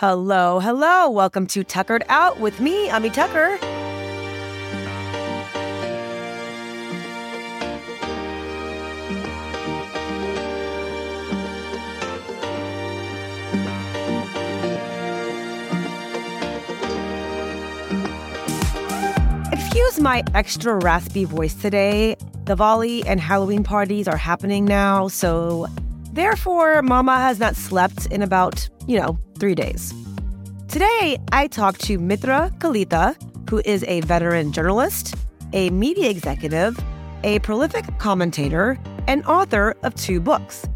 Hello, hello. Welcome to Tuckered Out with me, Ami Tucker. Excuse my extra raspy voice today. The Diwali and Halloween parties are happening now, so therefore, Mama has not slept in about, you know, three days. Today, I talked to Mitra Kalita, who is a veteran journalist, a media executive, a prolific commentator, and author of two books.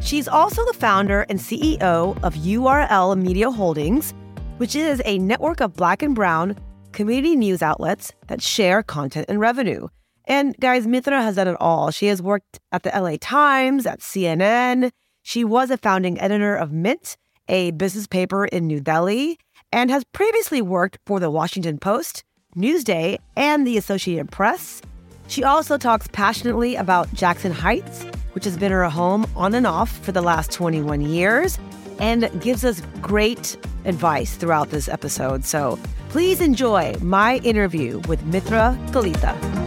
She's also the founder and CEO of URL Media Holdings, which is a network of black and brown community news outlets that share content and revenue. And guys, Mitra has done it all. She has worked at the LA Times, at CNN. She was a founding editor of Mint, a business paper in New Delhi, and has previously worked for the Washington Post, Newsday, and the Associated Press. She also talks passionately about Jackson Heights, which has been her home on and off for the last 21 years, and gives us great advice throughout this episode. So please enjoy my interview with Mitra Kalita.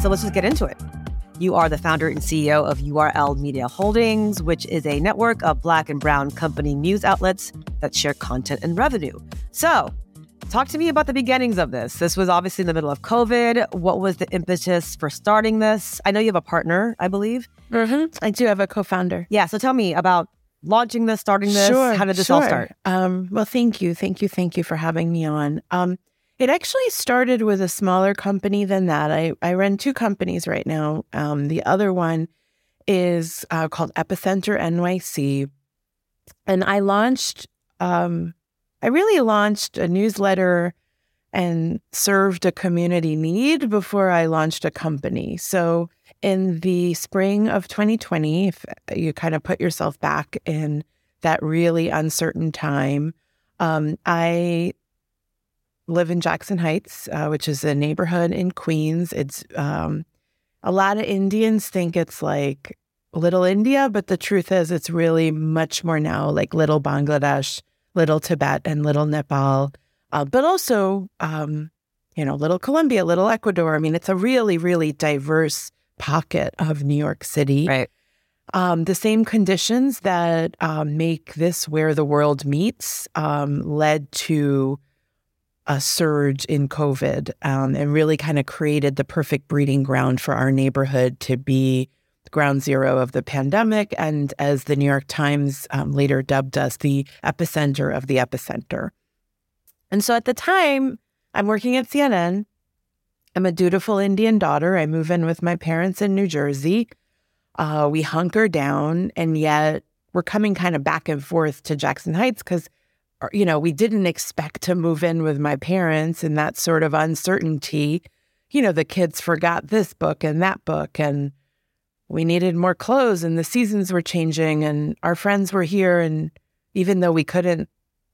So let's just get into it. You are the founder and CEO of URL Media Holdings, which is a network of Black and Brown company news outlets that share content and revenue. So, talk to me about the beginnings of this. This was obviously in the middle of COVID. What was the impetus for starting this? I know you have a partner, I believe. Mm-hmm. I do have a co-founder. Yeah, so tell me about launching this, starting this. Sure, How did this sure. all start? Um, well, thank you, thank you, thank you for having me on. Um, it actually started with a smaller company than that. I, I run two companies right now. Um, the other one is uh, called Epicenter NYC. And I launched, um, I really launched a newsletter and served a community need before I launched a company. So in the spring of 2020, if you kind of put yourself back in that really uncertain time, um, I live in Jackson Heights, uh, which is a neighborhood in Queens. It's um, a lot of Indians think it's like little India, but the truth is, it's really much more now like little Bangladesh, little Tibet, and little Nepal, uh, but also, um, you know, little Colombia, little Ecuador. I mean, it's a really, really diverse pocket of New York City. Right. Um, the same conditions that um, make this where the world meets um, led to a surge in COVID um, and really kind of created the perfect breeding ground for our neighborhood to be ground zero of the pandemic. And as the New York Times um, later dubbed us, the epicenter of the epicenter. And so at the time, I'm working at CNN. I'm a dutiful Indian daughter. I move in with my parents in New Jersey. Uh, we hunker down, and yet we're coming kind of back and forth to Jackson Heights because you know, we didn't expect to move in with my parents and that sort of uncertainty. You know, the kids forgot this book and that book, and we needed more clothes, and the seasons were changing, and our friends were here. And even though we couldn't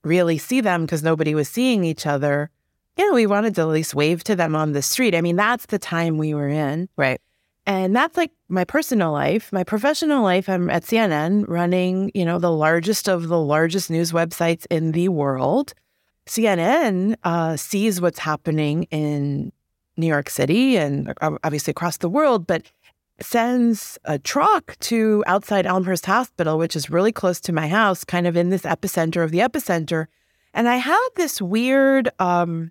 really see them because nobody was seeing each other, you know, we wanted to at least wave to them on the street. I mean, that's the time we were in. Right. And that's like my personal life. My professional life, I'm at CNN running, you know, the largest of the largest news websites in the world. CNN uh, sees what's happening in New York City and uh, obviously across the world, but sends a truck to outside Elmhurst Hospital, which is really close to my house, kind of in this epicenter of the epicenter. And I had this weird um,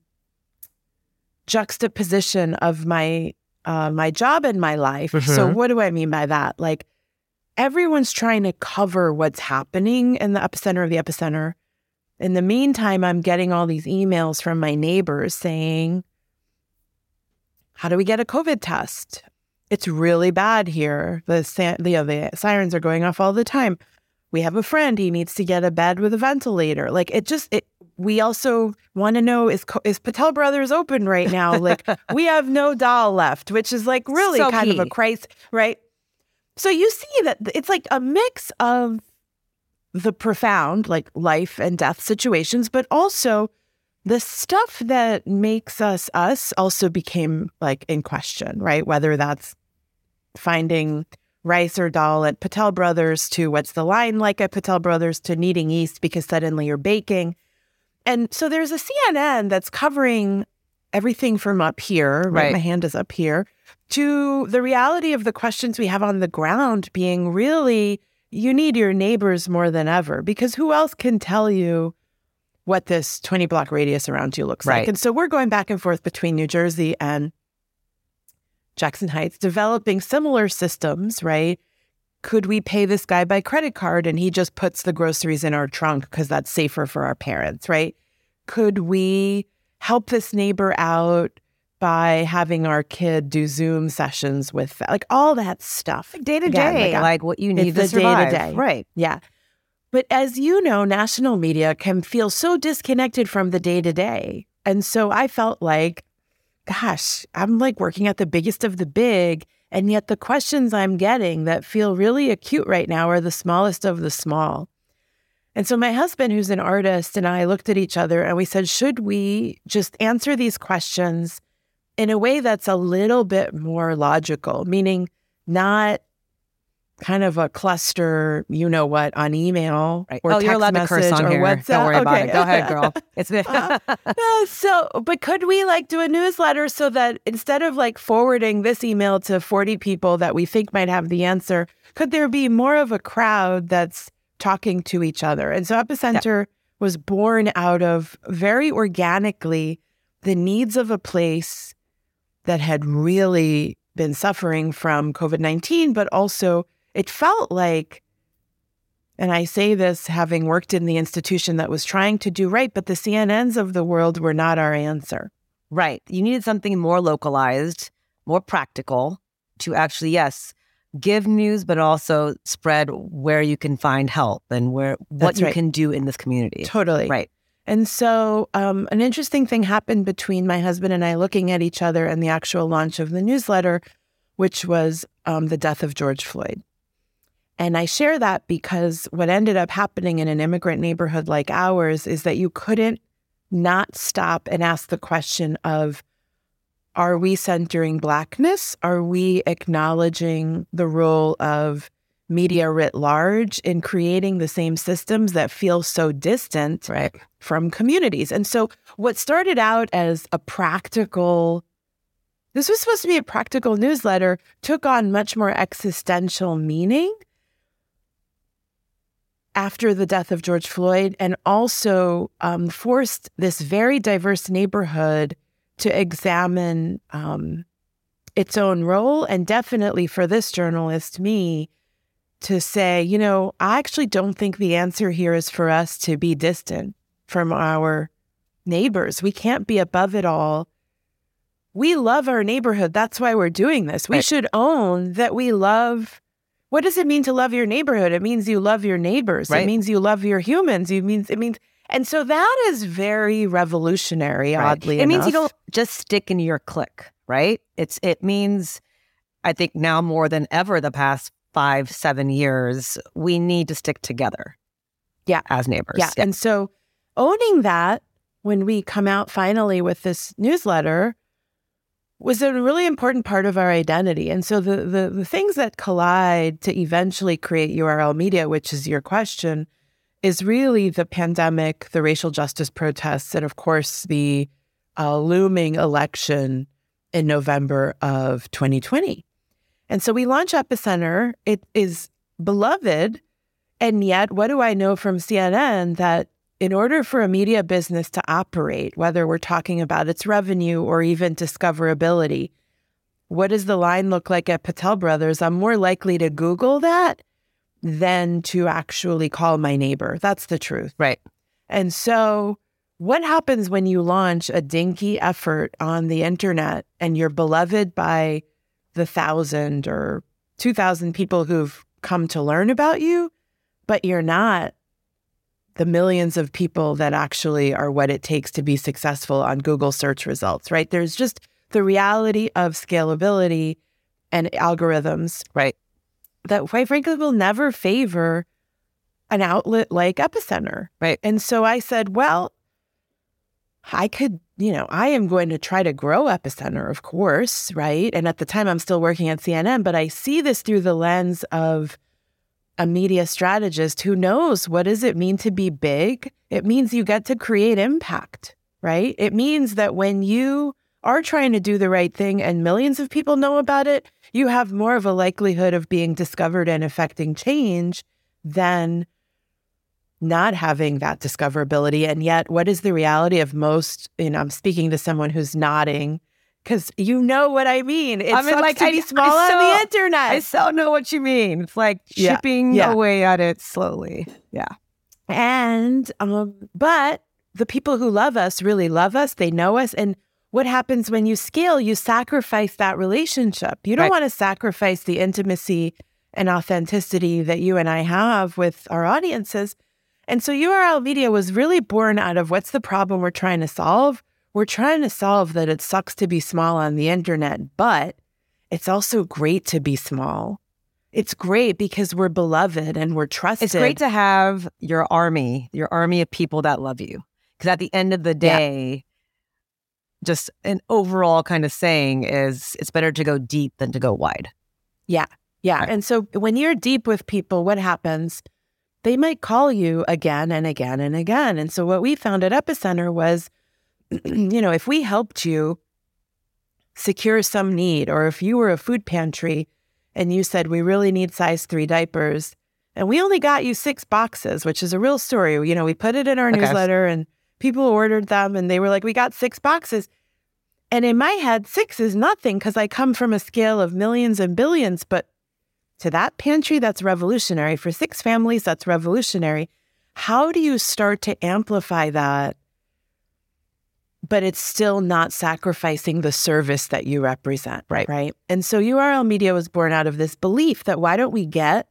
juxtaposition of my uh, my job and my life. So, Mhm. what do I mean by that? Like, everyone's trying to cover what's happening in the epicenter of the epicenter. In the meantime, I'm getting all these emails from my neighbors saying, How do we get a COVID test? It's really bad here. The, the, the sirens are going off all the time. We have a friend, he needs to get a bed with a ventilator. Like, it just, it, we also want to know is is Patel Brothers open right now? Like we have no dal left, which is like really So kind of a key. crisis, right? So you see that it's like a mix of the profound, like life and death situations, but also the stuff that makes us us also became like in question, right? Whether that's finding rice or dal at Patel Brothers to what's the line like at Patel Brothers to needing yeast because suddenly you're baking. And so there's a CNN that's covering everything from up here, right? Right. My hand is up here, to the reality of the questions we have on the ground being really, you need your neighbors more than ever because who else can tell you what this 20 block radius around you looks like? And so we're going back and forth between New Jersey and Jackson Heights, developing similar systems, right? Could we pay this guy by credit card and he just puts the groceries in our trunk because that's safer for our parents, right? Could we help this neighbor out by having our kid do Zoom sessions with like all that stuff? Day to day, like, what you need it's to the survive. day-to-day. Right. Yeah. But as you know, national media can feel so disconnected from the day to day. And so I felt like, gosh, I'm like working at the biggest of the big. And yet the questions I'm getting that feel really acute right now are the smallest of the small. And so my husband, who's an artist, and I looked at each other and we said, should we just answer these questions in a way that's a little bit more logical, meaning not kind of a cluster, you know what, on email Right. or oh, text you're allowed to curse message on or here. WhatsApp. Don't worry about it. Go ahead, girl. It's been Uh, so, but could we like do a newsletter so that instead of like forwarding this email to 40 people that we think might have the answer, could there be more of a crowd that's talking to each other? And so Epicenter was born out of very organically the needs of a place that had really been suffering from COVID 19, but also it felt like and I say this having worked in the institution that was trying to do right, but the CNNs of the world were not our answer. right. You needed something more localized, more practical to actually, yes, give news, but also spread where you can find help and where what That's you right. can do in this community. Totally. Right. And so, um, an interesting thing happened between my husband and I looking at each other and the actual launch of the newsletter, which was um, the death of George Floyd. And I share that because what ended up happening in an immigrant neighborhood like ours is that you couldn't not stop and ask the question of are we centering Blackness? Are we acknowledging the role of media writ large in creating the same systems that feel so distant Right. from communities? And so, what started out as a practical this was supposed to be a practical newsletter, took on much more existential meaning after the death of George Floyd and also um, forced this very diverse neighborhood to examine um, its own role. And definitely for this journalist, me, to say, you know, I actually don't think the answer here is for us to be distant from our neighbors. We can't be above it all. We love our neighborhood. That's why we're doing this. We Right. should own that we love. What does it mean to love your neighborhood? It means you love your neighbors. It means you love your humans. It means it means and so that is very revolutionary, Right. oddly it means you don't just stick in your clique, right? It's it means I think now more than ever the past five, seven years, we need to stick together. Yeah. As neighbors. Yeah. And so owning that when we come out finally with this newsletter was a really important part of our identity. And so the the, the things that collide to eventually create URL media, which is your question, is really the pandemic, the racial justice protests, and of course the uh, looming election in November of 2020. And so we launch Epicenter. It is beloved. And yet, what do I know from CNN that in order for a media business to operate, whether we're talking about its revenue or even discoverability, what does the line look like at Patel Brothers? I'm more likely to Google that than to actually call my neighbor. That's the truth. Right. And so, what happens when you launch a dinky effort on the internet and you're beloved by the thousand or 2,000 people who've come to learn about you, but you're not the millions of people that actually are what it takes to be successful on Google search results, right? There's just the reality of scalability and algorithms Right. that, quite frankly, will never favor an outlet like Epicenter. Right. And so I said, well, I could, you know, I am going to try to grow Epicenter, of course, right? And at the time, I'm still working at CNN, but I see this through the lens of a media strategist who knows what does it mean to be big? It means you get to create impact, right? It means that when you are trying to do the right thing and millions of people know about it, you have more of a likelihood of being discovered and affecting change than not having that discoverability. And yet, what is the reality of most? You know, I'm speaking to someone who's nodding because you know what I mean. It I mean, like to I, be small I so, on the internet. I so know what you mean. It's like chipping yeah, yeah. away at it slowly. Yeah. And um, but the people who love us really love us. They know us. And what happens when you scale? You sacrifice that relationship. You don't right. want to sacrifice the intimacy and authenticity that you and I have with our audiences. And so URL Media was really born out of what's the problem we're trying to solve? We're trying to solve that it sucks to be small on the internet, but it's also great to be small. It's great because we're beloved and we're trusted. It's great to have your army, your army of people that love you. Because at the end of the day, yeah. just an overall kind of saying is it's better to go deep than to go wide. Yeah. Yeah. Right. And so when you're deep with people, what happens? They might call you again and again and again. And so what we found at Epicenter was you know, if we helped you secure some need, or if you were a food pantry and you said, we really need size three diapers, and we only got you six boxes, which is a real story. You know, we put it in our okay. newsletter and people ordered them and they were like, we got six boxes. And in my head, six is nothing because I come from a scale of millions and billions. But to that pantry, that's revolutionary. For six families, that's revolutionary. How do you start to amplify that but it's still not sacrificing the service that you represent. Right. Right. And so URL Media was born out of this belief that why don't we get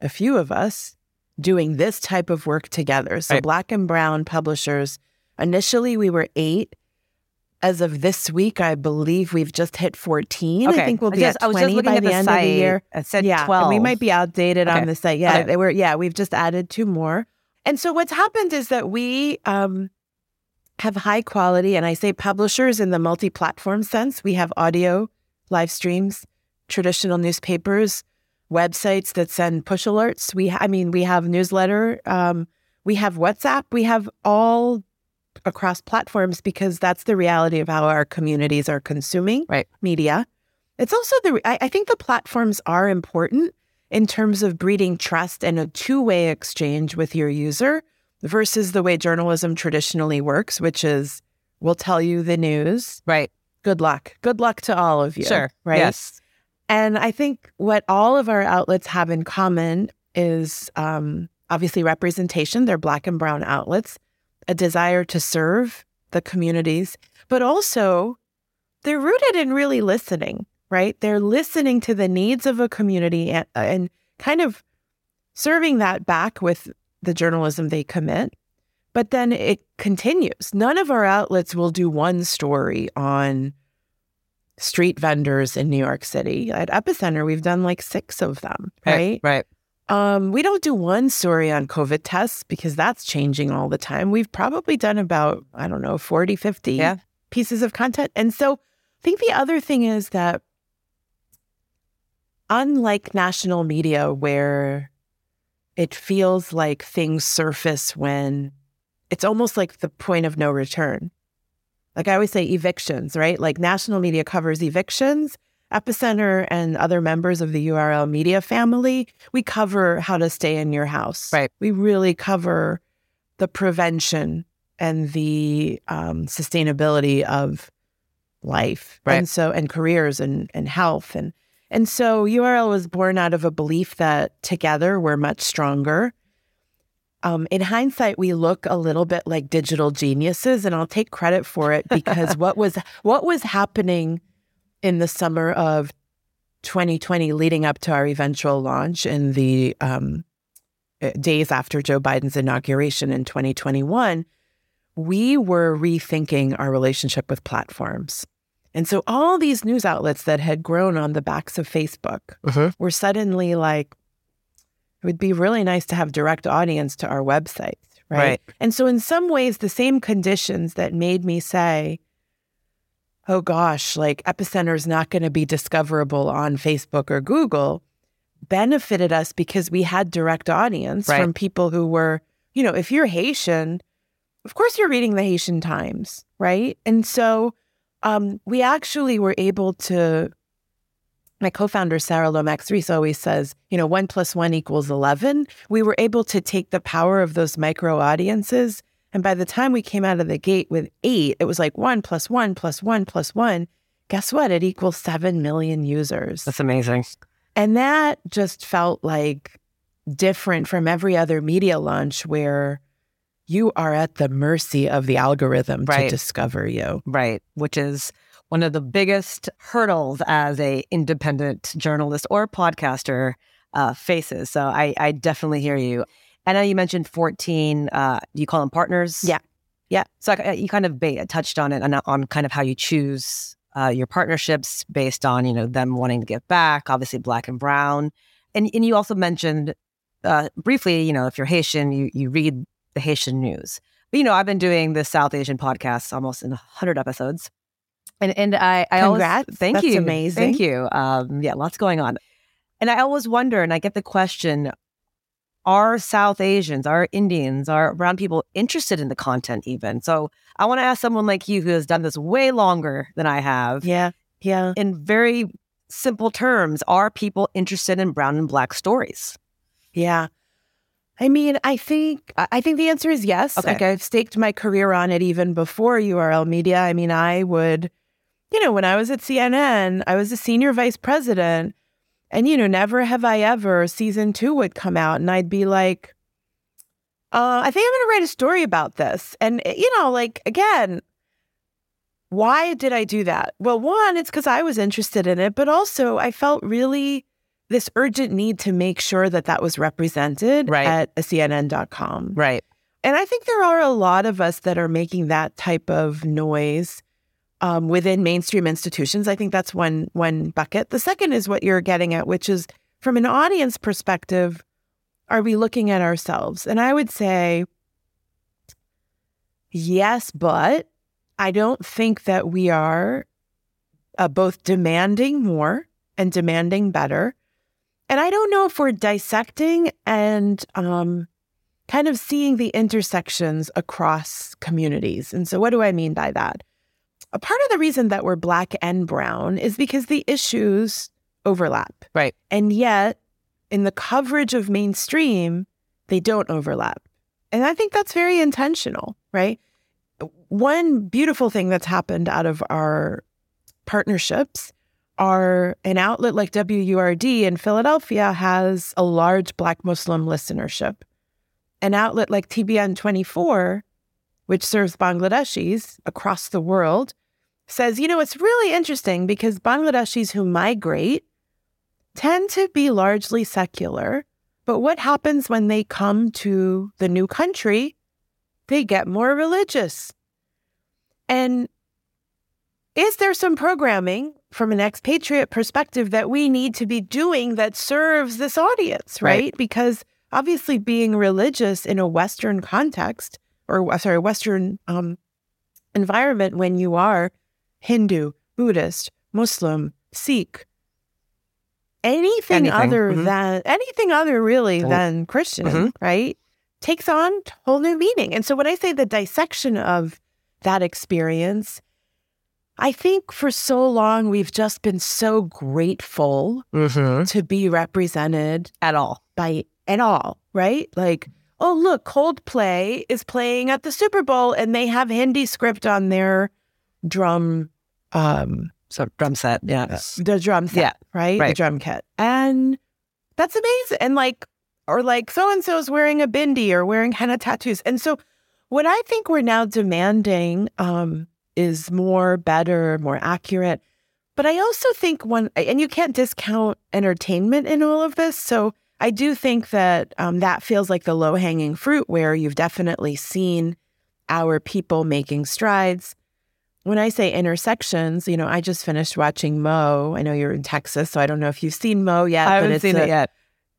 a few of us doing this type of work together? So, right. Black and Brown publishers, initially we were eight. As of this week, I believe we've just hit 14. Okay. I think we'll be just, at 20 by the, the end site. of the year. It said yeah, 12. We might be outdated okay. on the site. Yeah, okay. they were. Yeah, we've just added two more. And so what's happened is that we um, have high quality, and I say publishers in the multi platform sense. We have audio, live streams, traditional newspapers, websites that send push alerts. We, I mean, we have newsletter, um, we have WhatsApp, we have all across platforms because that's the reality of how our communities are consuming right. media. It's also the, I, I think the platforms are important in terms of breeding trust and a two way exchange with your user versus the way journalism traditionally works, which is we'll tell you the news. Right. Good luck. Good luck to all of you. Sure. Right. Yes. And I think what all of our outlets have in common is um, obviously representation. They're black and brown outlets, a desire to serve the communities, but also they're rooted in really listening, right? They're listening to the needs of a community and, and kind of serving that back with the journalism they commit. But then it continues. None of our outlets will do one story on street vendors in New York City. At Epicenter, we've done like six of them, right? Right. Um, we don't do one story on COVID tests because that's changing all the time. We've probably done about, I don't know, 40, 50 yeah. pieces of content. And so I think the other thing is that unlike national media, where it feels like things surface when it's almost like the point of no return. Like I always say, evictions, right? Like national media covers evictions. Epicenter and other members of the URL media family, we cover how to stay in your house. Right. We really cover the prevention and the um, sustainability of life. Right. And so, and careers and, and health. And and so URL was born out of a belief that together we're much stronger. Um, in hindsight, we look a little bit like digital geniuses, and I'll take credit for it because what was what was happening in the summer of 2020, leading up to our eventual launch in the um, eh, days after Joe Biden's inauguration in 2021, we were rethinking our relationship with platforms. And so all these news outlets that had grown on the backs of Facebook uh-huh. were suddenly like, it would be really nice to have direct audience to our websites, right? Right. And so, in some ways, the same conditions that made me say, oh gosh, like Epicenter is not going to be discoverable on Facebook or Google benefited us because we had direct audience Right. from people who were, you know, if you're Haitian, of course you're reading the Haitian Times, right? And so um, we actually were able to. My co-founder Sara Lomax Reese always says, you know, one plus one equals eleven. We were able to take the power of those micro audiences, and by the time we came out of the gate with eight, it was like one plus one plus one plus one. Guess what? It equals seven million users. That's amazing. And that just felt like different from every other media launch where you are at the mercy of the algorithm to discover you. Right. Which is one of the biggest hurdles as a independent journalist or podcaster uh, faces. So I, I definitely hear you. I know you mentioned 14, uh, do you call them partners? Yeah. Yeah. So I, you kind of ba- touched on it and on kind of how you choose uh, your partnerships based on, you know, them wanting to give back, obviously black and brown. And, and you also mentioned uh, briefly, you know, if you're Haitian, you, you read the Haitian news. But, you know, I've been doing the South Asian podcast almost in 100 episodes. And, and I, I always, thank That's you. amazing. Thank you. Um, yeah, lots going on. And I always wonder, and I get the question, are South Asians, are Indians, are brown people interested in the content even? So I want to ask someone like you who has done this way longer than I have. Yeah. Yeah. In very simple terms, are people interested in brown and black stories? Yeah. I mean, I think I think the answer is yes. Okay. Like I've staked my career on it even before URL Media. I mean, I would, you know, when I was at CNN, I was a senior vice president, and you know, never have I ever season two would come out, and I'd be like, uh, I think I'm going to write a story about this, and eh, you know, like again. Why did I do that? Well, one, it's because I was interested in it, but also I felt really this urgent need to make sure that that was represented Right. at a CNN.com. Right. And I think there are a lot of us that are making that type of noise um, within mainstream institutions. I think that's one one bucket. The second is what you're getting at, which is from an audience perspective, are we looking at ourselves? And I would say, yes, but I don't think that we are uh, both demanding more and demanding better. And I don't know if we're dissecting and um, kind of seeing the intersections across communities. And so, what do I mean by that? A part of the reason that we're black and brown is because the issues overlap. Right. And yet, in the coverage of mainstream, they don't overlap. And I think that's very intentional, right? One beautiful thing that's happened out of our partnerships are an outlet like WURD in Philadelphia has a large Black Muslim listenership. An outlet like TBN 24, which serves Bangladeshis across the world, says, you know, it's really interesting because Bangladeshis who migrate tend to be largely secular. But what happens when they come to the new country? They get more religious. And is there some programming from an expatriate perspective that we need to be doing that serves this audience, right? Right. Because obviously, being religious in a Western context, or uh, sorry, Western um, environment, when you are Hindu, Buddhist, Muslim, Sikh, anything, Anything, other mhm. than anything other really Totally. than Christian, Mhm. right, takes on whole new meaning. And so when I say the dissection of that experience, I think for so long we've just been so grateful Mm-hmm. to be represented At all. by at all, right? Like, oh look, Coldplay is playing at the Super Bowl and they have Hindi script on their drum um So drum set. Yeah. the drum set, Yeah, right? The drum kit. And that's amazing. And like, or like so and so is wearing a bindi or wearing henna tattoos. And so what I think we're now demanding um, is more, better, more accurate. But I also think one, and you can't discount entertainment in all of this. So I do think that um, that feels like the low hanging fruit where you've definitely seen our people making strides. When I say intersections, you know, I just finished watching Mo. I know you're in Texas, so I don't know if you've seen Mo yet. I but haven't it's seen a- it yet.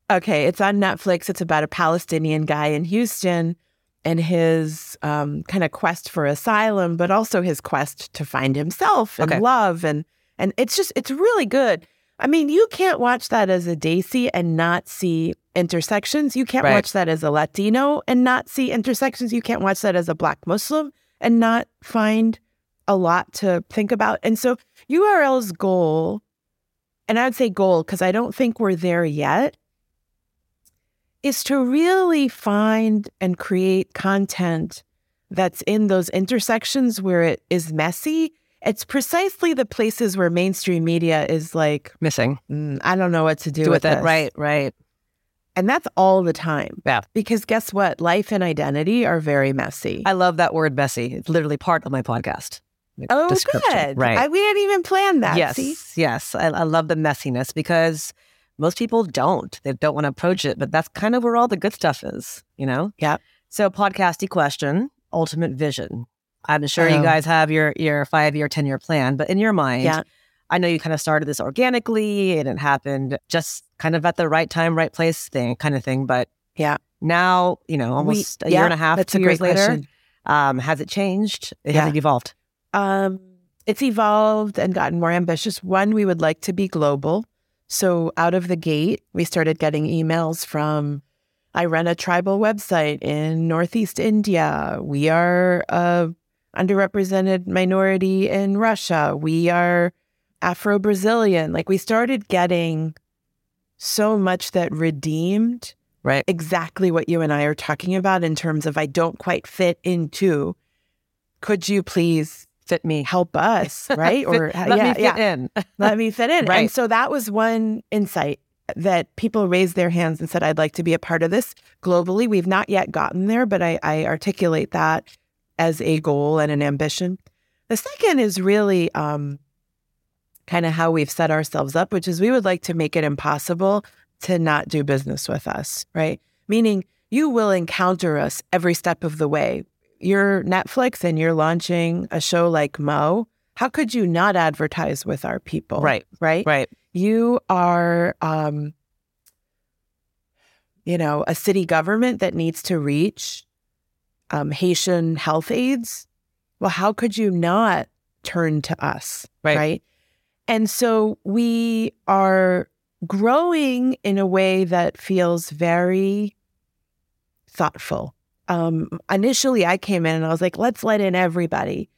Okay, it's on Netflix. It's about a Palestinian guy in Houston and his um, kind of quest for asylum, but also his quest to find himself and Okay. love. And and it's just it's really good. I mean, you can't watch that as a Desi and not see intersections. You can't Right. watch that as a Latino and not see intersections. You can't watch that as a Black Muslim and not find a lot to think about. And so URL's goal, and I'd say goal because I don't think we're there yet, is to really find and create content that's in those intersections where it is messy. It's precisely the places where mainstream media is like, Missing. "Mm, I don't know what to do, Do with it. this." Right, right. And that's all the time. Yeah. Because guess what? Life and identity are very messy. I love that word messy. It's literally part of my podcast. oh, good. Right. I, we didn't even plan that. yes, See? yes. I, I love the messiness because most people don't. They don't want to approach it, but that's kind of where all the good stuff is, you know? Yeah. So, podcasty question, ultimate vision. I'm sure Oh. you guys have your your five year, ten year plan, but in your mind, Yeah. I know you kind of started this organically, and it happened just kind of at the right time, right place thing, kind of thing. But Yeah. now you know, almost a year yeah, and a half, two a years later, um, has it changed? It Yeah. has it evolved? Um, it's evolved and gotten more ambitious. One, we would like to be global. So out of the gate, we started getting emails from I run a tribal website in Northeast India. We are a underrepresented minority in Russia. We are Afro Brazilian. Like we started getting so much that redeemed Right. exactly what you and I are talking about in terms of I don't quite fit into. Could you please Fit me. help us, right? Fit- or let yeah, me fit yeah, in. let me fit in. Right. And so that was one insight that people raised their hands and said, I'd like to be a part of this globally. We've not yet gotten there, but I, I articulate that as a goal and an ambition. The second is really um, kind of how we've set ourselves up, which is we would like to make it impossible to not do business with us, right? Meaning you will encounter us every step of the way. You're Netflix and you're launching a show like Mo. How could you not advertise with our people? Right. Right. Right. You are, um, you know, a city government that needs to reach um, Haitian health aides. Well, how could you not turn to us? Right. And so we are growing in a way that feels very thoughtful. Um, initially, I came in and I was like, let's let in everybody.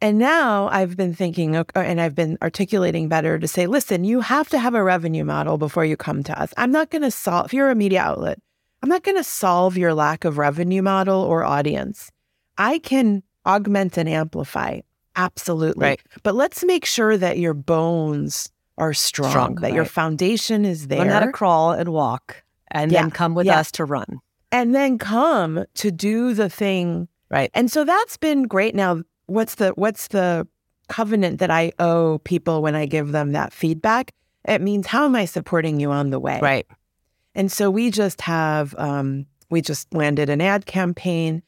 And now I've been thinking, and I've been articulating better to say, listen, you have to have a revenue model before you come to us. I'm not going to solve, if you're a media outlet, I'm not going to solve your lack of revenue model or audience. I can augment and amplify, absolutely. Right. But let's make sure that your bones are strong, Strong, that your foundation is there Learn how to crawl and walk, and Yeah. then come with Yeah. us to run. And then come to do the thing Right. and so that's been great. Now what's the what's the covenant that i owe people when i give them that feedback? It means how am i supporting you on the way? Right. and so we just have um we just landed an ad campaign.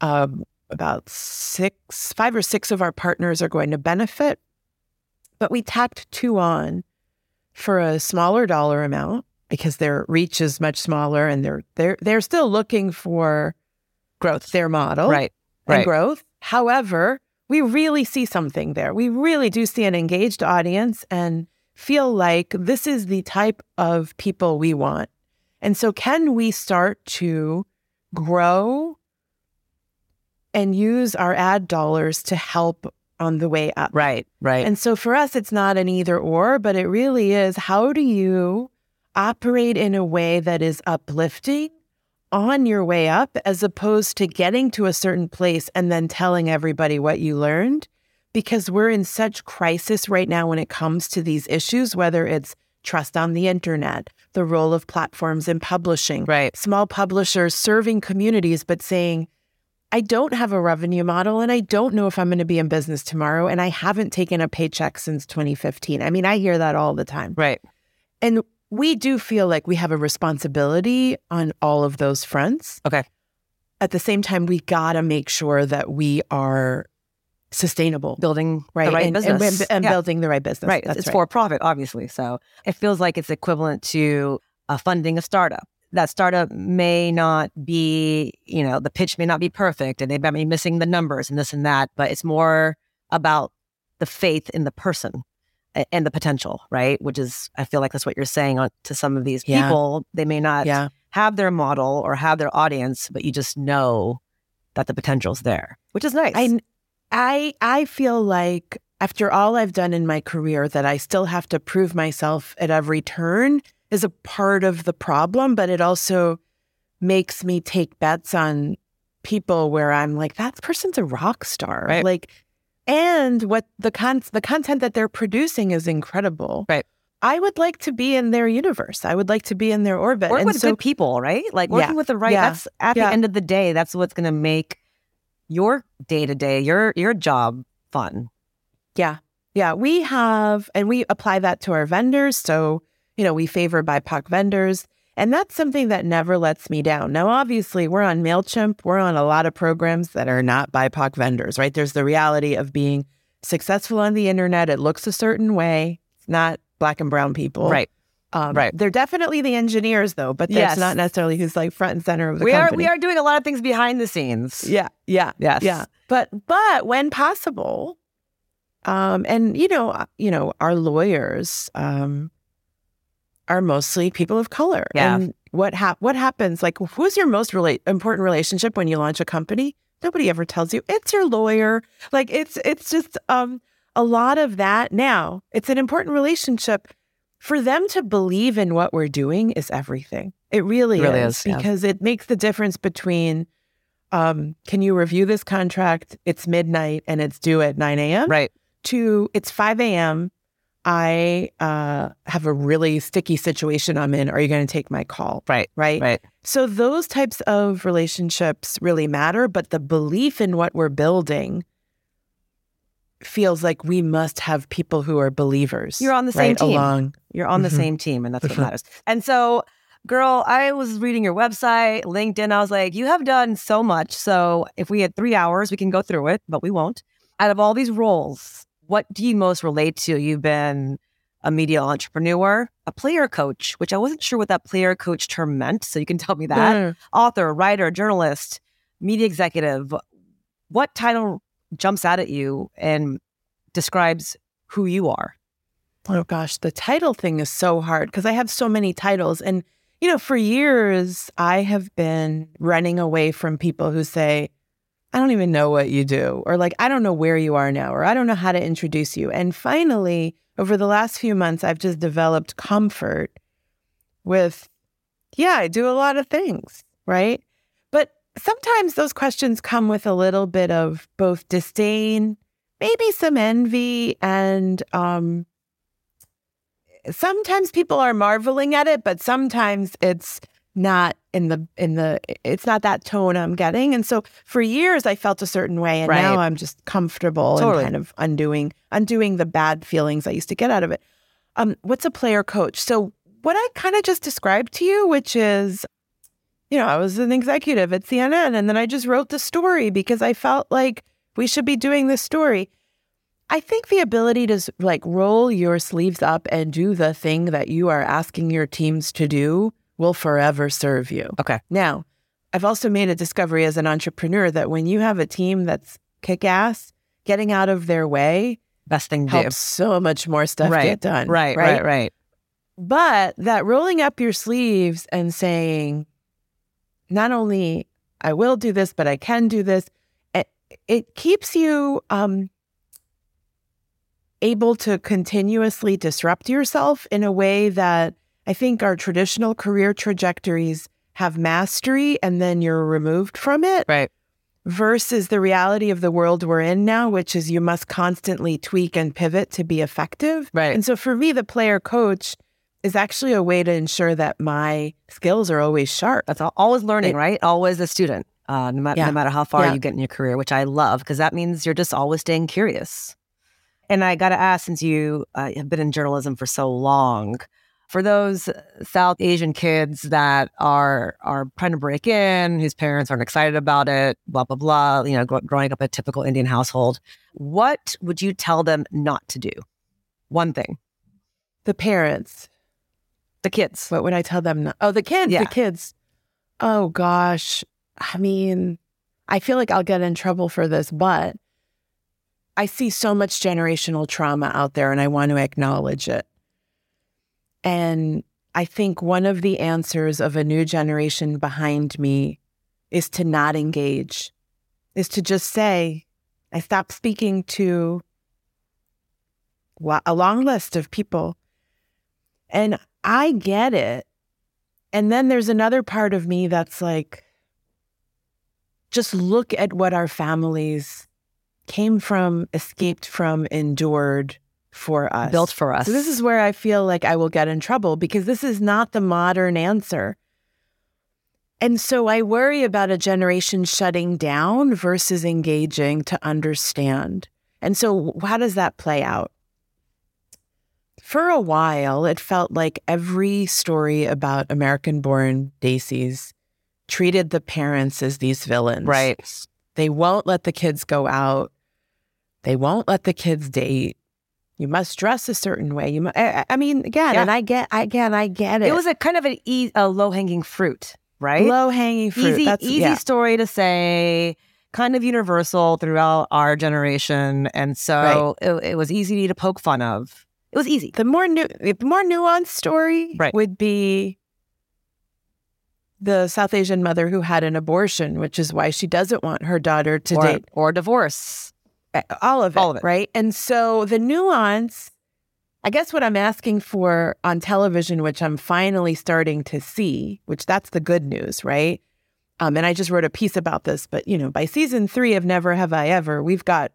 Um about six five or six of our partners are going to benefit but we tacked two on for a smaller dollar amount because their reach is much smaller and they're they're they're still looking for growth their model Right. and Right. growth however we really see something there we really do see an engaged audience and feel like this is the type of people we want and so can we start to grow and use our ad dollars to help on the way up Right. Right. and so for us, it's not an either or, but it really is how do you operate in a way that is uplifting on your way up as opposed to getting to a certain place and then telling everybody what you learned? Because we're in such crisis right now when it comes to these issues, whether it's trust on the internet, the role of platforms in publishing, right. small publishers serving communities, but saying, I don't have a revenue model and I don't know if I'm going to be in business tomorrow. And I haven't taken a paycheck since 2015. I mean, I hear that all the time. Right. And we do feel like we have a responsibility on all of those fronts. Okay. At the same time, we got to make sure that we are sustainable, Building right? the right and, business. and, and Yeah. building the right business. Right. That's it's right. for profit, obviously. So it feels like it's equivalent to uh, funding a startup. that startup may not be, you know, the pitch may not be perfect and they might be missing the numbers and this and that, but it's more about the faith in the person and the potential, right? Which is, I feel like that's what you're saying to some of these people. Yeah. They may not yeah. have their model or have their audience, but you just know that the potential's there, which is nice. I, I, I feel like after all I've done in my career, that I still have to prove myself at every turn is a part of the problem, but it also makes me take bets on people where I'm like, that person's a rock star. Right. Like, and what the con- the content that they're producing is incredible. Right. I would like to be in their universe. I would like to be in their orbit. Work and with so, good people, right? Like working yeah, with the right. Yeah, that's at yeah. the end of the day. That's what's going to make your day to day, your your job fun. Yeah, yeah. We have, and we apply that to our vendors. So you know, we favor BIPOC vendors. And that's something that never lets me down. Now, obviously, we're on MailChimp. We're on a lot of programs that are not BIPOC vendors, right? There's the reality of being successful on the internet. It looks a certain way. It's not black and brown people. Right. Um, right. They're definitely the engineers, though, but that's yes. not necessarily who's like front and center of the we company. Are, we are doing a lot of things behind the scenes. Yeah. Yeah. Yes. Yeah. But but when possible, um, and you know, uh, you know, our lawyers, um, are mostly people of color. Yeah. And what hap- what happens? Like, who's your most rela- important relationship when you launch a company? Nobody ever tells you. It's your lawyer. Like, it's it's just um a lot of that. Now, it's an important relationship. For them to believe in what we're doing is everything. It really, it really is, is because yeah. it makes the difference between um, can you review this contract? It's midnight and it's due at 9 a.m. Right. To it's 5 a.m. I uh, have a really sticky situation I'm in. Are you going to take my call? Right. Right. Right. So those types of relationships really matter, but the belief in what we're building feels like we must have people who are believers. You're on the same right, team. Along. You're on the mm-hmm. same team, and that's what matters. And so, girl, I was reading your website, LinkedIn. I was like, you have done so much. So if we had three hours, we can go through it, but we won't. Out of all these roles, what do you most relate to? You've been a media entrepreneur, a player coach, which I wasn't sure what that player coach term meant. So you can tell me that. Mm. Author, writer, journalist, media executive. What title jumps out at you and describes who you are? Oh gosh, the title thing is so hard because I have so many titles. And, you know, for years, I have been running away from people who say, I don't even know what you do, or like, I don't know where you are now, or I don't know how to introduce you. And finally, over the last few months, I've just developed comfort with, yeah, I do a lot of things, right? But sometimes those questions come with a little bit of both disdain, maybe some envy, and um, sometimes people are marveling at it, but sometimes it's not in the in the it's not that tone I'm getting. And so for years I felt a certain way and right. now I'm just comfortable totally. and kind of undoing undoing the bad feelings I used to get out of it. Um what's a player coach? So what I kind of just described to you, which is you know, I was an executive at CNN and then I just wrote the story because I felt like we should be doing this story. I think the ability to like roll your sleeves up and do the thing that you are asking your teams to do will forever serve you. Okay. Now, I've also made a discovery as an entrepreneur that when you have a team that's kick ass, getting out of their way best thing helps do. so much more stuff right. get done. Right, right, right, right. But that rolling up your sleeves and saying, not only I will do this, but I can do this, it, it keeps you um, able to continuously disrupt yourself in a way that I think our traditional career trajectories have mastery and then you're removed from it. Right. Versus the reality of the world we're in now, which is you must constantly tweak and pivot to be effective. Right. And so for me, the player coach is actually a way to ensure that my skills are always sharp. That's always learning, it, right? Always a student, uh, no, ma- yeah. no matter how far yeah. you get in your career, which I love because that means you're just always staying curious. And I got to ask, since you uh, have been in journalism for so long, for those South Asian kids that are are trying to break in, whose parents aren't excited about it, blah blah blah. You know, growing up a typical Indian household, what would you tell them not to do? One thing. The parents. The kids. What would I tell them? Oh, the kids, Yeah. the kids. Oh gosh. I mean, I feel like I'll get in trouble for this, but I see so much generational trauma out there and I want to acknowledge it. And I think one of the answers of a new generation behind me is to not engage, is to just say, I stopped speaking to a long list of people. And I get it. And then there's another part of me that's like, just look at what our families came from, escaped from, endured for us. Built for us. So this is where I feel like I will get in trouble because this is not the modern answer. And so I worry about a generation shutting down versus engaging to understand. And so how does that play out? For a while, it felt like every story about American born Desis treated the parents as these villains. right. They won't let the kids go out. They won't let the kids date. You must dress a certain way. You, mu- I, I mean, again, Yeah. and I get, again, I get it. It was a kind of an e- a low hanging fruit, right? low hanging fruit. easy, That's, easy yeah. story to say, kind of universal throughout our generation, and so it, it was easy to poke fun of. It was easy. The more nu- the more nuanced story Right. would be the South Asian mother who had an abortion, which is why she doesn't want her daughter to or, date or divorce. Uh, all of it, All of it. right? And so the nuance, I guess what I'm asking for on television, which I'm finally starting to see, which that's the good news, right? Um, and I just wrote a piece about this, but you know, by season three of Never Have I Ever, we've got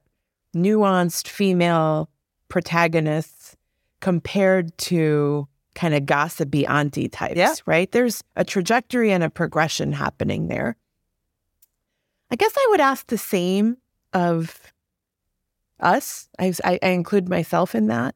nuanced female protagonists compared to kind of gossipy auntie types, Yeah. right? There's a trajectory and a progression happening there. I guess I would ask the same of us. I, I, I include myself in that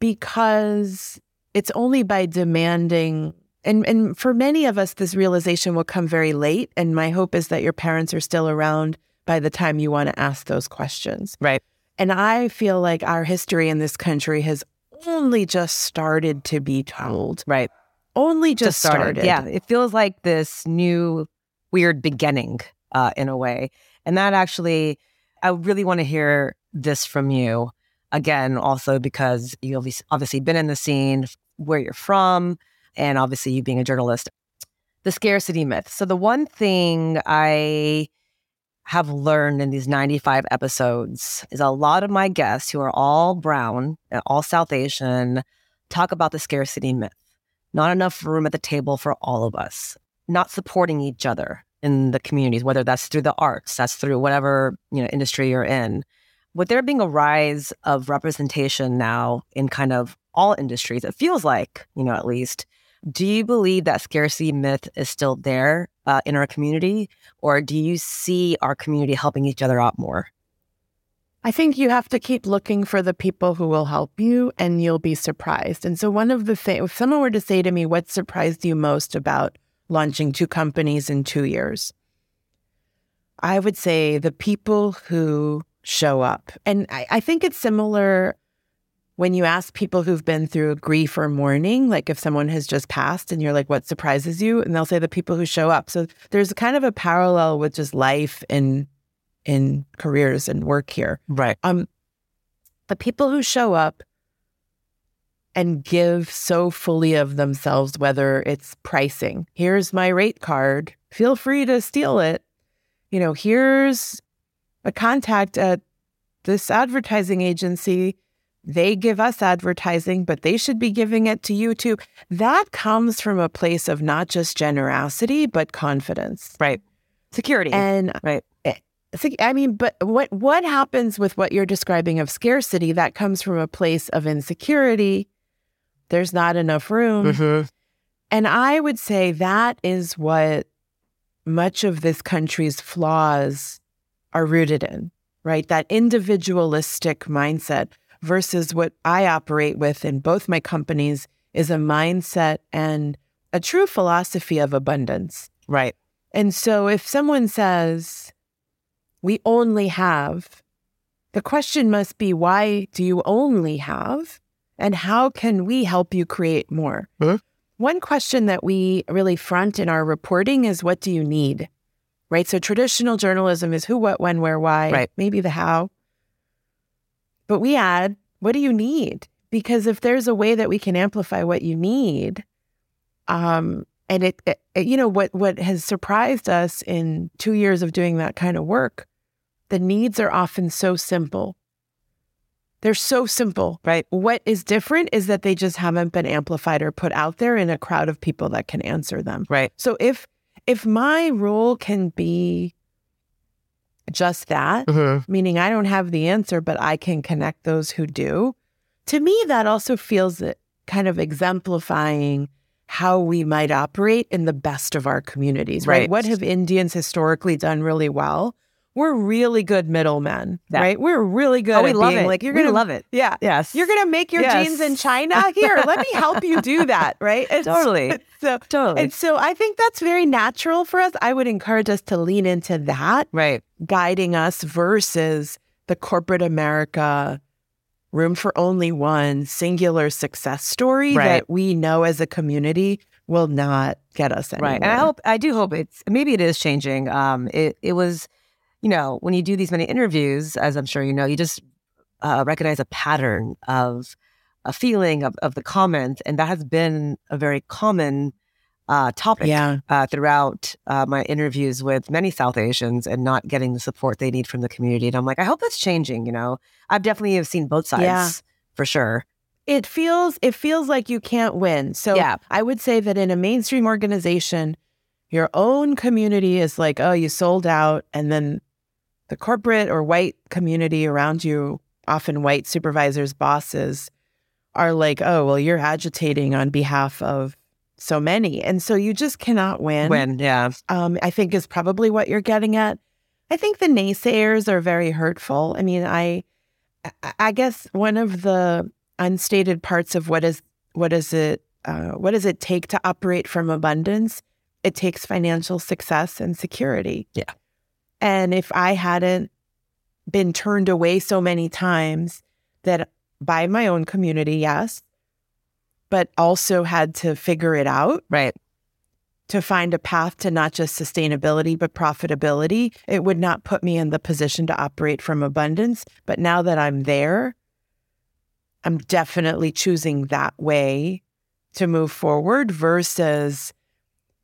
because it's only by demanding, and, and for many of us, this realization will come very late. And my hope is that your parents are still around by the time you want to ask those questions. Right. And I feel like our history in this country has only just started to be told. Right. Only just, started. Yeah. It feels like this new weird beginning uh, in a way. And that actually, I really want to hear this from you again, also because you obviously, been in the scene, where you're from, and obviously you being a journalist. The scarcity myth. So, the one thing I have learned in these 95 episodes is a lot of my guests who are all brown, and all South Asian, talk about the scarcity myth. Not enough room at the table for all of us, not supporting each other in the communities, whether that's through the arts, that's through whatever, you know, industry you're in. With there being a rise of representation now in kind of all industries, it feels like, you know, at least, do you believe that scarcity myth is still there uh, in our community? Or do you see our community helping each other out more? I think you have to keep looking for the people who will help you and you'll be surprised. And so, one of the things, if someone were to say to me, what surprised you most about launching two companies in two years? I would say the people who show up. And I, I think it's similar when you ask people who've been through grief or mourning, like if someone has just passed and you're like, what surprises you? And they'll say the people who show up. So there's kind of a parallel with just life and in careers and work here. Right. Um, the people who show up and give so fully of themselves, whether it's pricing, here's my rate card, feel free to steal it. You know, here's a contact at this advertising agency. They give us advertising, but they should be giving it to you too. That comes from a place of not just generosity, but confidence. Right. Security. And right. I mean, but what what happens with what you're describing of scarcity? That comes from a place of insecurity. There's not enough room, Mm-hmm. and I would say that is what much of this country's flaws are rooted in. Right, that individualistic mindset versus what I operate with in both my companies is a mindset and a true philosophy of abundance. Right. And so if someone says, we only have, the question must be, why do you only have? And how can we help you create more? Mhm. one question that we really front in our reporting is what do you need? Right. So traditional journalism is who, what, when, where, why, right. maybe the how. But we add, what do you need? Because if there's a way that we can amplify what you need, um, and it, it, you know, what what has surprised us in two years of doing that kind of work, the needs are often so simple. They're so simple. Right. What is different is that they just haven't been amplified or put out there in a crowd of people that can answer them. Right. So if if my role can be just that, mm-hmm. meaning I don't have the answer, but I can connect those who do, to me, that also feels kind of exemplifying how we might operate in the best of our communities, right? right? What have Indians historically done really well? We're really good middlemen, yeah. right? We're really good oh, we at love being it. like you're we gonna love it. Yeah. Yes. You're gonna make your yes. jeans in China. Here, let me help you do that, right? It's, totally. So totally. And so I think that's very natural for us. I would encourage us to lean into that. Right. Guiding us versus the corporate America room for only one singular success story right. that we know as a community will not get us anywhere. Right. And I hope I do hope it's maybe it is changing. Um it it was, you know, when you do these many interviews, as I'm sure you know, you just uh, recognize a pattern of a feeling of, of the comments. And that has been a very common uh, topic yeah. uh, throughout uh, my interviews with many South Asians and not getting the support they need from the community. And I'm like, I hope that's changing. You know, I've definitely have seen both sides Yeah. for sure. it feels it feels like you can't win. So Yeah. I would say that in a mainstream organization, your own community is like, oh, you sold out, and then the corporate or white community around you, often white supervisors, bosses, are like, oh, well, you're agitating on behalf of so many, and so you just cannot win. Win, yeah. um, I think is probably what you're getting at. I think the naysayers are very hurtful. I mean, I, I- guess one of the unstated parts of what is what is it uh, what does it take to operate from abundance? It takes financial success and security. Yeah. And if I hadn't been turned away so many times that by my own community, yes, but also had to figure it out Right. to find a path to not just sustainability, but profitability, it would not put me in the position to operate from abundance. But now that I'm there, I'm definitely choosing that way to move forward versus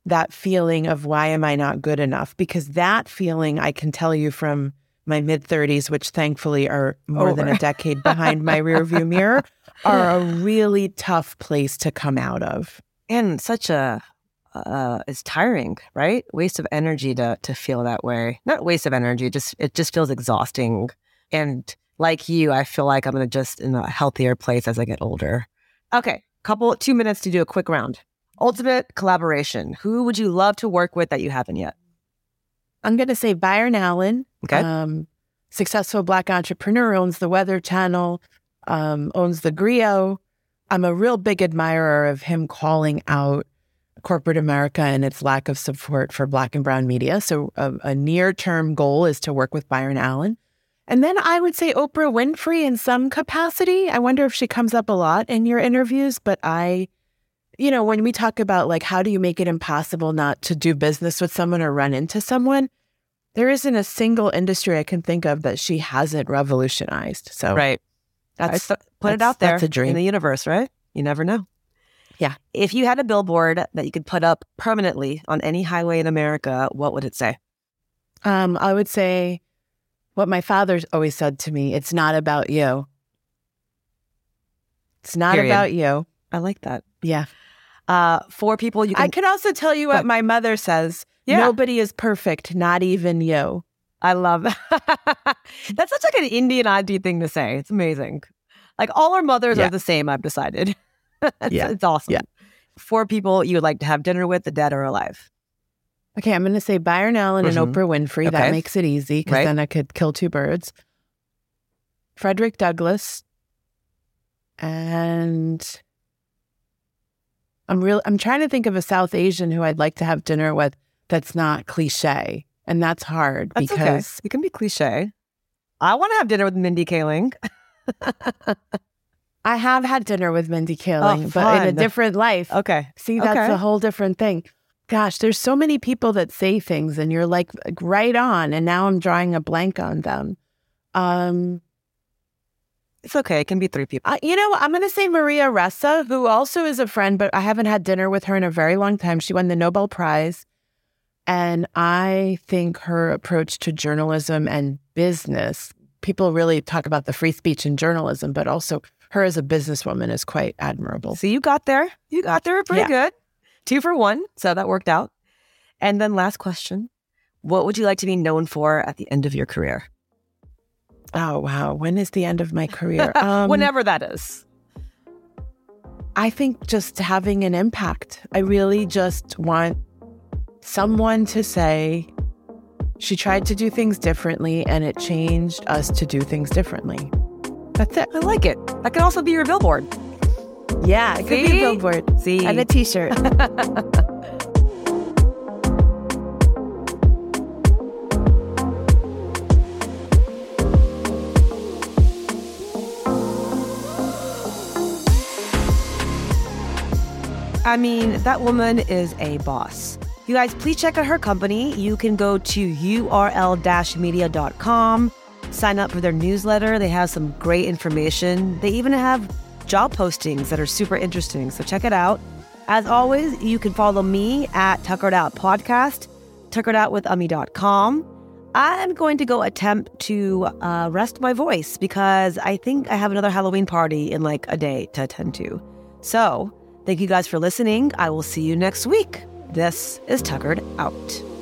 that feeling of why am I not good enough? Because that feeling, I can tell you from my mid 30s, which thankfully are more than a decade behind my rearview mirror, are a really tough place to come out of. and such a uh, it's tiring, right? Waste of energy to to feel that way. Not waste of energy, just it just feels exhausting. And like you, I feel like I'm gonna just in a healthier place as I get older. Okay, couple two minutes to do a quick round. Ultimate collaboration. Who would you love to work with that you haven't yet? I'm going to say Byron Allen. Okay. Um, successful Black entrepreneur, owns the Weather Channel, um, owns the Grio. I'm a real big admirer of him calling out corporate America and its lack of support for Black and Brown media. So, a, a near term goal is to work with Byron Allen. And then I would say Oprah Winfrey in some capacity. I wonder if she comes up a lot in your interviews, but I, you know, when we talk about like how do you make it impossible not to do business with someone or run into someone, there isn't a single industry I can think of that she hasn't revolutionized. So Right. that's th- put it out there that's a dream. in the universe, right? You never know. Yeah. If you had a billboard that you could put up permanently on any highway in America, what would it say? um, I would say what my father's always said to me: it's not about you. It's not Period. about you. I like that. Yeah. Uh, for people you can I can also tell you what But- my mother says. Yeah. Nobody is perfect, not even you. I love that. That's such like an Indian oddity thing to say. It's amazing. Like all our mothers Yeah. are the same, I've decided. it's, Yeah. it's awesome. Yeah. Four people you would like to have dinner with, the dead or alive. Okay, I'm going to say Byron Allen Mhm. and Oprah Winfrey. Okay. That makes it easy because Right. then I could kill two birds. Frederick Douglass, and I'm real. I'm trying to think of a South Asian who I'd like to have dinner with. That's not cliche, and that's hard That's okay. because You can be cliche. I want to have dinner with Mindy Kaling. I have had dinner with Mindy Kaling, oh, but in a different life. Okay. See, that's okay. a whole different thing. Gosh, there's so many people that say things and you're like right on. And now I'm drawing a blank on them. Um, it's okay. It can be three people. Uh, you know, I'm going to say Maria Ressa, who also is a friend, but I haven't had dinner with her in a very long time. She won the Nobel Prize. And I think her approach to journalism and business, people really talk about the free speech in journalism, but also her as a businesswoman is quite admirable. So you got there. You got there pretty yeah. good. Two for one. So that worked out. And then last question What would you like to be known for at the end of your career? Oh, wow. When is the end of my career? Um, Whenever that is. I think just having an impact. I really just want someone to say, she tried to do things differently and it changed us to do things differently. That's it. I like it. That could also be your billboard. Yeah, it See? could be a billboard. See? And a t shirt. I mean, that woman is a boss. You guys, please check out her company. You can go to url media.com, sign up for their newsletter. They have some great information. They even have job postings that are super interesting. So check it out. As always, you can follow me at Tuckered Out Podcast. I'm going to go attempt to uh, rest my voice because I think I have another Halloween party in like a day to attend to. So, Thank you guys for listening. I will see you next week. This is Tuckered Out.